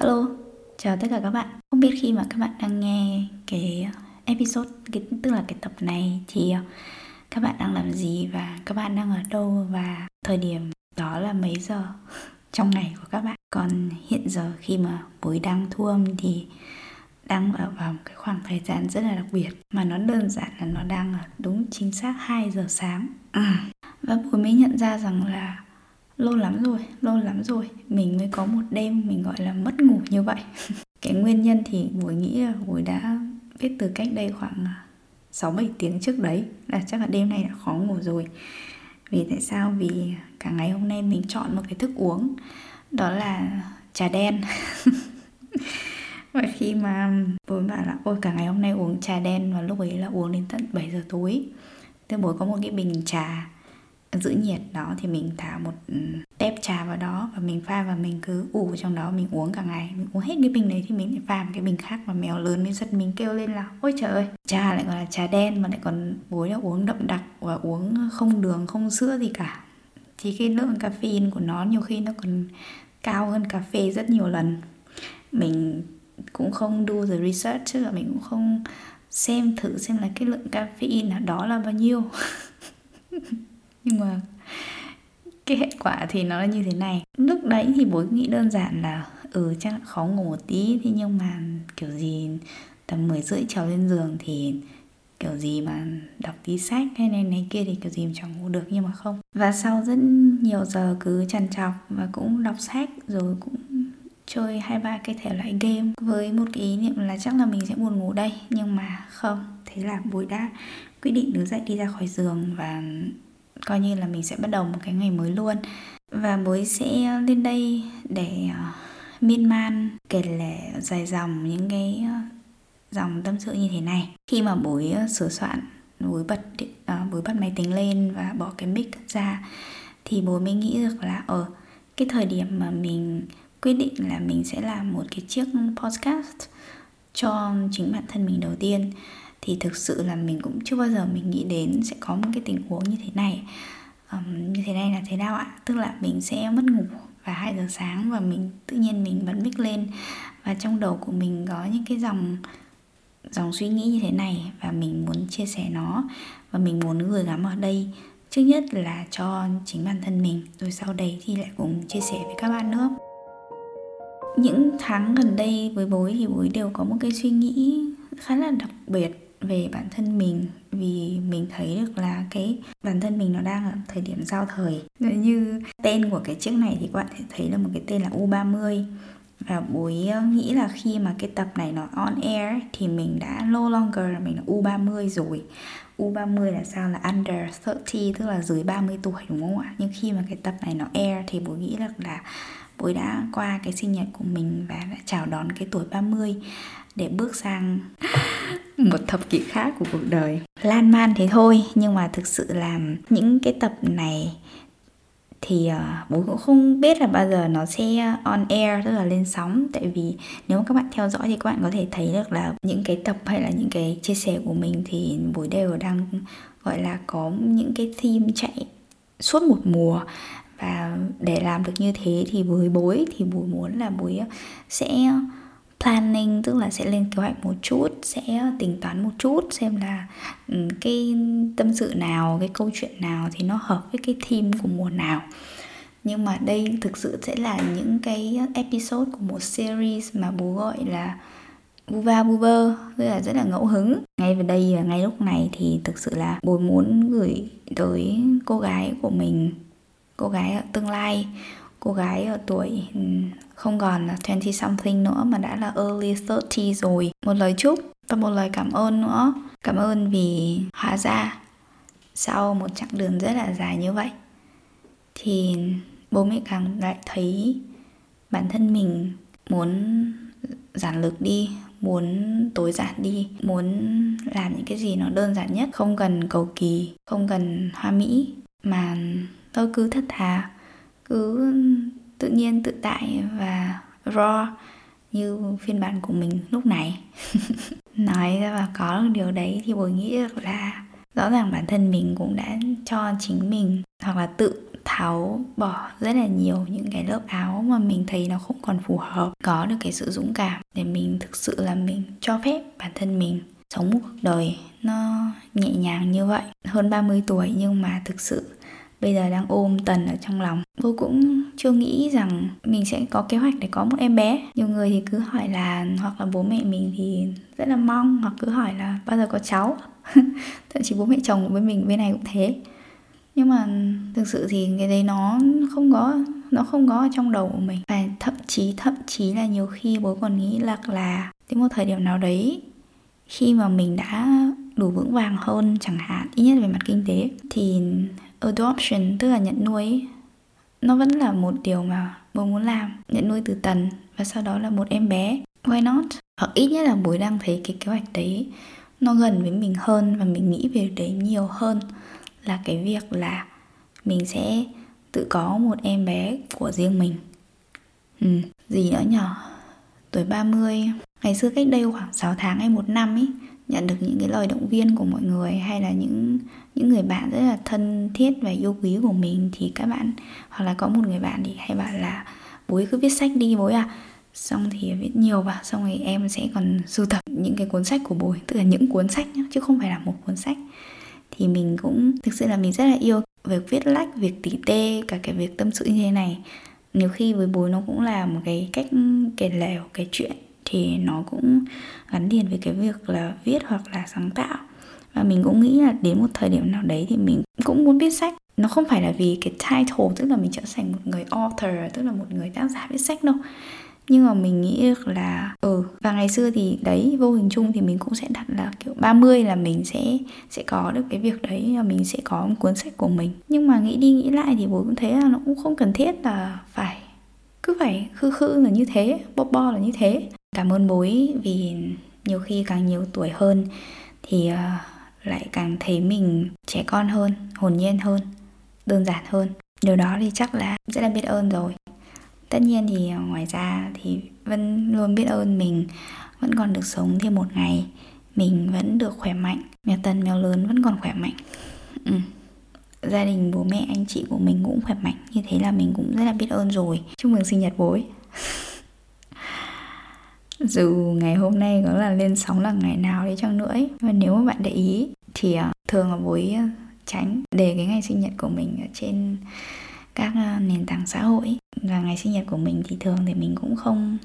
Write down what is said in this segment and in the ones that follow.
Hello, chào tất cả các bạn. Không biết khi mà các bạn đang nghe cái episode, cái, tức là cái tập này thì ờ, các bạn đang làm gì và các bạn đang ở đâu và thời điểm đó là mấy giờ trong ngày của các bạn. Còn hiện giờ khi mà buổi đang thu âm thì đang ở vào một cái khoảng thời gian rất là đặc biệt mà nó đơn giản là nó đang ở đúng chính xác 2 giờ sáng. À. Và buổi mới nhận ra rằng là lâu lắm rồi, lâu lắm rồi, mình mới có một đêm mình, gọi là, mất ngủ như vậy cái nguyên nhân thì buổi nghĩ là buổi đã biết từ cách đây khoảng à, 6 7 tiếng trước đấy, là chắc là đêm nay đã khó ngủ rồi. Vì tại sao? Vì cả ngày hôm nay mình chọn một cái thức uống, đó là trà đen. và khi mà bố bảo là, ôi, cả ngày hôm nay uống trà đen và lúc ấy là uống đến tận 7 giờ tối. Thế bố có một cái bình trà giữ nhiệt đó, thì mình thả một ừ, tép trà vào đó và mình pha và mình cứ ủ trong đó, mình uống cả ngày. Mình uống hết cái bình đấy thì mình lại pha một cái bình khác và mèo lớn mới giật mình kêu lên là, ôi trời ơi! Trà lại còn là trà đen mà lại còn bối là uống đậm đặc và uống không đường, không sữa gì cả. Thì cái lượng caffeine của nó nhiều khi nó còn cao hơn cà phê rất nhiều lần. Mình cũng không do the research chứ là mình cũng không xem thử xem là cái lượng caffeine đó là bao nhiêu. nhưng mà cái hệ quả thì nó là như thế này. Lúc đấy thì bố nghĩ đơn giản là ừ chắc là khó ngủ một tí. Thế nhưng mà kiểu gì, tầm 10 rưỡi trèo lên giường thì kiểu gì mà đọc tí sách hay này này kia thì kiểu gì mà chẳng ngủ được nhưng mà không. Và sau rất nhiều giờ cứ trằn trọc và cũng đọc sách rồi cũng chơi hai ba cái thể loại game với một cái ý niệm là chắc là mình sẽ buồn ngủ đây. Nhưng mà không, thế là bụi đã quyết định đứng dậy đi ra khỏi giường và coi như là mình sẽ bắt đầu một cái ngày mới luôn. Và bối sẽ lên đây để uh, miên man kể lể dài dòng những cái uh, dòng tâm sự như thế này. Khi mà bối uh, ờ, sửa soạn bối bật uh, bối bật máy tính lên và bỏ cái mic ra thì bố mới nghĩ được là ở uh, cái thời điểm mà mình quyết định là mình sẽ làm một cái chiếc podcast cho chính bản thân mình đầu tiên thì thực sự là mình cũng chưa bao giờ mình nghĩ đến sẽ có một cái tình huống như thế này. Um, như thế này là thế nào ạ? Tức là mình sẽ mất ngủ và 2 giờ sáng và mình tự nhiên mình bật mic lên. Và trong đầu của mình có những cái dòng dòng suy nghĩ như thế này và mình muốn chia sẻ nó. Và mình muốn gửi gắm ở đây trước nhất là cho chính bản thân mình rồi sau đấy thì lại cùng chia sẻ với các bạn nữa. Những tháng gần đây với bối thì bối đều có một cái suy nghĩ khá là đặc biệt về bản thân mình, vì mình thấy được là cái bản thân mình nó đang ở thời điểm giao thời. Như tên của cái chiếc này thì các bạn sẽ thấy là một cái tên là U30 và bối ờ, nghĩ là khi mà cái tập này nó on air thì mình đã no longer là mình là U30 rồi. U30 là sao? Là under 30 tức là dưới 30 tuổi, đúng không ạ? Nhưng khi mà cái tập này nó air thì bố nghĩ là là bối đã qua cái sinh nhật của mình và đã chào đón cái tuổi 30 để bước sang Ừ. một thập kỷ khác của cuộc đời. Lan man thế thôi nhưng mà thực sự là những cái tập này thì uh, bố cũng không biết là bao giờ nó sẽ ờ, on air tức là lên sóng. Tại vì nếu mà các bạn theo dõi thì các bạn có thể thấy được là những cái tập hay là những cái chia sẻ của mình thì bố đều đang gọi là có những cái theme chạy suốt một mùa. Và để làm được như thế thì với bối thì bố muốn là bối sẽ planning, tức là sẽ lên kế hoạch một chút, sẽ tính toán một chút xem là ừ, cái tâm sự nào, cái câu chuyện nào thì nó hợp với cái theme của mùa nào. Nhưng mà đây thực sự sẽ là những cái episode của một series mà bố gọi là Buva Buber tức là rất là ngẫu hứng. Ngay vào đây và ngay lúc này thì thực sự là bố muốn gửi tới cô gái của mình, cô gái ở tương lai cô gái ở tuổi ừ, không còn là 20 something nữa mà đã là early 30 rồi. Một lời chúc và một lời cảm ơn nữa. Cảm ơn vì hóa ra sau một chặng đường rất là dài như vậy thì bố mẹ càng lại thấy bản thân mình muốn giản lược đi, muốn tối giản đi, muốn làm những cái gì nó đơn giản nhất, không cần cầu kỳ, không cần hoa mỹ, mà tôi cứ thật thà cứ tự nhiên, tự tại và raw như phiên bản của mình lúc này. Nói ra và có được điều đấy thì bồi nghĩ được là rõ ràng bản thân mình cũng đã cho chính mình hoặc là tự tháo bỏ rất là nhiều những cái lớp áo mà mình thấy nó không còn phù hợp, có được cái sự dũng cảm để mình thực sự là mình cho phép bản thân mình sống một cuộc đời nó nhẹ nhàng như vậy. Hơn 30 tuổi nhưng mà thực sự bây giờ đang ôm tần ở trong lòng. Cô cũng chưa nghĩ rằng mình sẽ có kế hoạch để có một em bé. Nhiều người thì cứ hỏi là, hoặc là bố mẹ mình thì rất là mong, hoặc cứ hỏi là bao giờ có cháu. Thậm chí bố mẹ chồng của bên mình bên này cũng thế. Nhưng mà thực sự thì cái đấy nó không có, nó không có ở trong đầu của mình. Và thậm chí thậm chí là nhiều khi bố còn nghĩ là là đến một thời điểm nào đấy, khi mà mình đã đủ vững vàng hơn chẳng hạn, ít nhất về mặt kinh tế, thì adoption tức là nhận nuôi nó vẫn là một điều mà bố muốn làm nhận nuôi từ tần và sau đó là một em bé. Why not? Hoặc ít nhất là bố đang thấy cái kế hoạch đấy nó gần với mình hơn và mình nghĩ về đấy nhiều hơn là cái việc là mình sẽ tự có một em bé của riêng mình. Ừ, gì nữa nhở? Tuổi 30 ngày xưa cách đây khoảng 6 tháng hay một năm ấy nhận được những cái lời động viên của mọi người hay là những những người bạn rất là thân thiết và yêu quý của mình thì các bạn, hoặc là có một người bạn thì hay bảo là, bố cứ viết sách đi bố à xong thì viết nhiều vào, xong rồi em sẽ còn sưu tập những cái cuốn sách của bố, tức là những cuốn sách nhá, chứ không phải là một cuốn sách. Thì mình cũng thực sự là mình rất là yêu việc viết lách, việc tỉ tê, cả cái việc tâm sự như thế này nhiều khi với bối nó cũng là một cái cách kể lèo cái chuyện, thì nó cũng gắn liền với cái việc là viết hoặc là sáng tạo. Và mình cũng nghĩ là đến một thời điểm nào đấy thì mình cũng muốn viết sách. Nó không phải là vì cái title, tức là mình trở thành một người author, tức là một người tác giả viết sách đâu nhưng mà mình nghĩ được là ừ và ngày xưa thì đấy, vô hình chung thì mình cũng sẽ đặt là kiểu 30 là mình sẽ sẽ có được cái việc đấy, là mình sẽ có một cuốn sách của mình. Nhưng mà nghĩ đi nghĩ lại thì bố cũng thấy là nó cũng không cần thiết là phải, cứ phải khư khư là như thế bo bo là như thế. Cảm ơn bối vì nhiều khi càng nhiều tuổi hơn thì ờ, lại càng thấy mình trẻ con hơn, hồn nhiên hơn, đơn giản hơn. Điều đó thì chắc là rất là biết ơn rồi tất nhiên thì ờ, ngoài ra thì vẫn luôn biết ơn mình. Vẫn còn được sống thêm một ngày. Mình vẫn được khỏe mạnh. Mèo tần, mèo lớn vẫn còn khỏe mạnh. Ừ. gia đình, bố mẹ, anh chị của mình cũng khỏe mạnh. Như thế là mình cũng rất là biết ơn rồi. Chúc mừng sinh nhật bối dù ngày hôm nay có là lên sóng là ngày nào đi chăng nữa ấy. Và nếu mà bạn để ý thì ờ, thường là bối ờ, tránh để cái ngày sinh nhật của mình ở trên các ờ, nền tảng xã hội. Và ngày sinh nhật của mình thì thường thì mình cũng không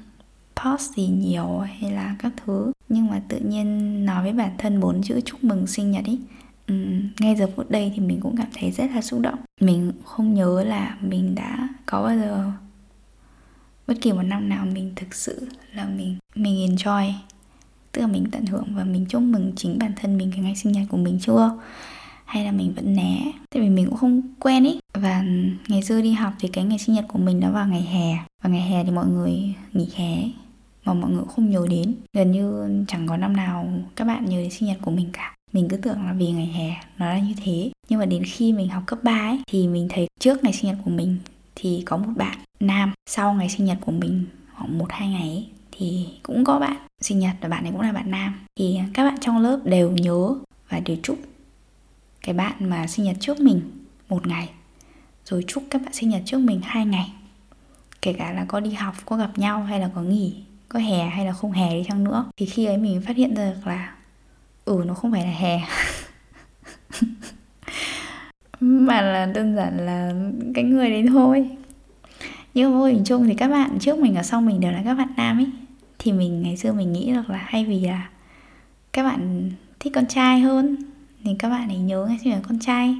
post gì nhiều hay là các thứ. Nhưng mà tự nhiên nói với bản thân bốn chữ chúc mừng sinh nhật ý ngay giờ phút đây thì mình cũng cảm thấy rất là xúc động. Mình không nhớ là mình đã có bao giờ, bất kỳ một năm nào mình thực sự là mình mình enjoy. Tức là mình tận hưởng và mình chúc mừng chính bản thân mình cái ngày sinh nhật của mình chưa? Hay là mình vẫn né. Tại vì mình cũng không quen ý. Và ngày xưa đi học thì cái ngày sinh nhật của mình nó vào ngày hè. Và ngày hè thì mọi người nghỉ hè mà mọi người cũng không nhớ đến. Gần như chẳng có năm nào các bạn nhớ đến sinh nhật của mình cả. Mình cứ tưởng là vì ngày hè nó là như thế. Nhưng mà đến khi mình học cấp 3 ấy thì mình thấy trước ngày sinh nhật của mình thì có một bạn nam. Sau ngày sinh nhật của mình khoảng một hai ngày ấy, thì cũng có bạn sinh nhật và bạn ấy cũng là bạn nam. Thì các bạn trong lớp đều nhớ và đều chúc cái bạn mà sinh nhật trước mình một ngày. Rồi chúc các bạn sinh nhật trước mình hai ngày. Kể cả là có đi học, có gặp nhau, hay là có nghỉ, có hè, hay là không hè đi chăng nữa. Thì khi ấy mình phát hiện ra được là ừ nó không phải là hè. Mà là đơn giản là cái người đấy thôi. Nhưng vô hình chung thì các bạn trước mình và sau mình đều là các bạn nam ấy. Thì mình, ngày xưa mình nghĩ được là hay vì là các bạn thích con trai hơn thì các bạn ấy nhớ ngay sinh nhật con trai.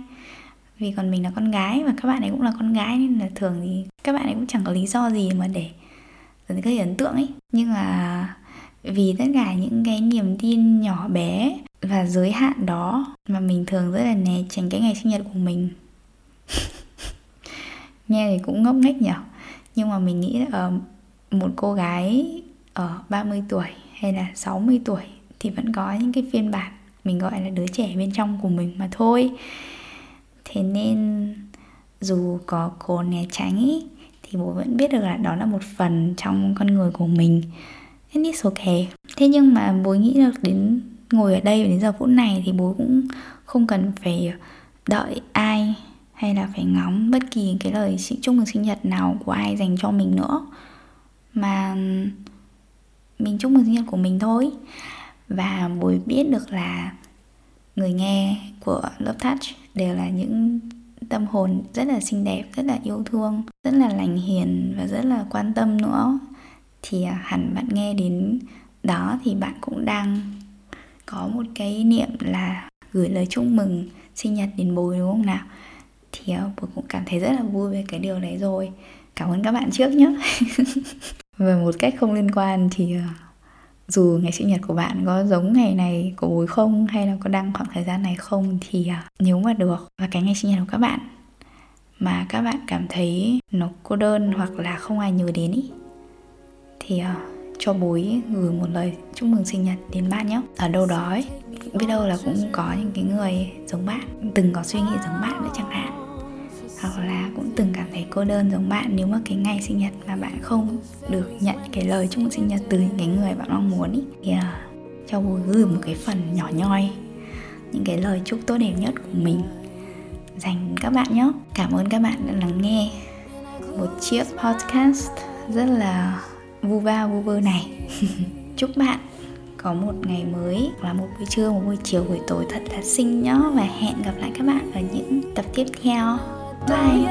Vì còn mình là con gái và các bạn ấy cũng là con gái nên là thường thì các bạn ấy cũng chẳng có lý do gì mà để gây ấn tượng ấy. Nhưng mà vì tất cả những cái niềm tin nhỏ bé và giới hạn đó mà mình thường rất là né tránh cái ngày sinh nhật của mình. Nghe thì cũng ngốc nghếch nhở. Nhưng mà mình nghĩ là uh, một cô gái ở 30 tuổi hay là 60 tuổi thì vẫn có những cái phiên bản mình gọi là đứa trẻ bên trong của mình mà thôi. Thế nên dù có cố né tránh ý, thì bố vẫn biết được là đó là một phần trong con người của mình. And it's okay thế nhưng mà bố nghĩ được đến ngồi ở đây đến giờ phút này thì bố cũng không cần phải đợi ai hay là phải ngóng bất kỳ cái lời chúc mừng sinh nhật nào của ai dành cho mình nữa. Mà mình chúc mừng sinh nhật của mình thôi và bố biết được là người nghe của Love Touch đều là những tâm hồn rất là xinh đẹp, rất là yêu thương, rất là lành hiền và rất là quan tâm nữa. Thì à, hẳn bạn nghe đến đó thì bạn cũng đang có một cái niệm là gửi lời chúc mừng sinh nhật đến bố đúng không nào? Thì à, bố cũng cảm thấy rất là vui về cái điều đấy rồi. Cảm ơn các bạn trước nhé và một cách không liên quan thì à, dù ngày sinh nhật của bạn có giống ngày này của bối không hay là có đăng khoảng thời gian này không thì à, nếu mà được và cái ngày sinh nhật của các bạn mà các bạn cảm thấy nó cô đơn hoặc là không ai nhớ đến ý thì uh, cho bối gửi một lời chúc mừng sinh nhật đến bạn nhé. Ở đâu đó ấy, biết đâu là cũng có những cái người giống bạn từng có suy nghĩ giống bạn nữa chẳng hạn hoặc là cũng từng cảm thấy cô đơn giống bạn nếu mà cái ngày sinh nhật mà bạn không được nhận cái lời chúc mừng sinh nhật từ những cái người bạn mong muốn ý, thì uh, cho bố gửi một cái phần nhỏ nhoi những cái lời chúc tốt đẹp nhất của mình dành các bạn nhé. Cảm ơn các bạn đã lắng nghe một chiếc podcast rất là vu va vu vơ này. Chúc bạn có một ngày mới là một buổi trưa một buổi chiều buổi tối thật là xinh nhá. Và hẹn gặp lại các bạn ở những tập tiếp theo. Bye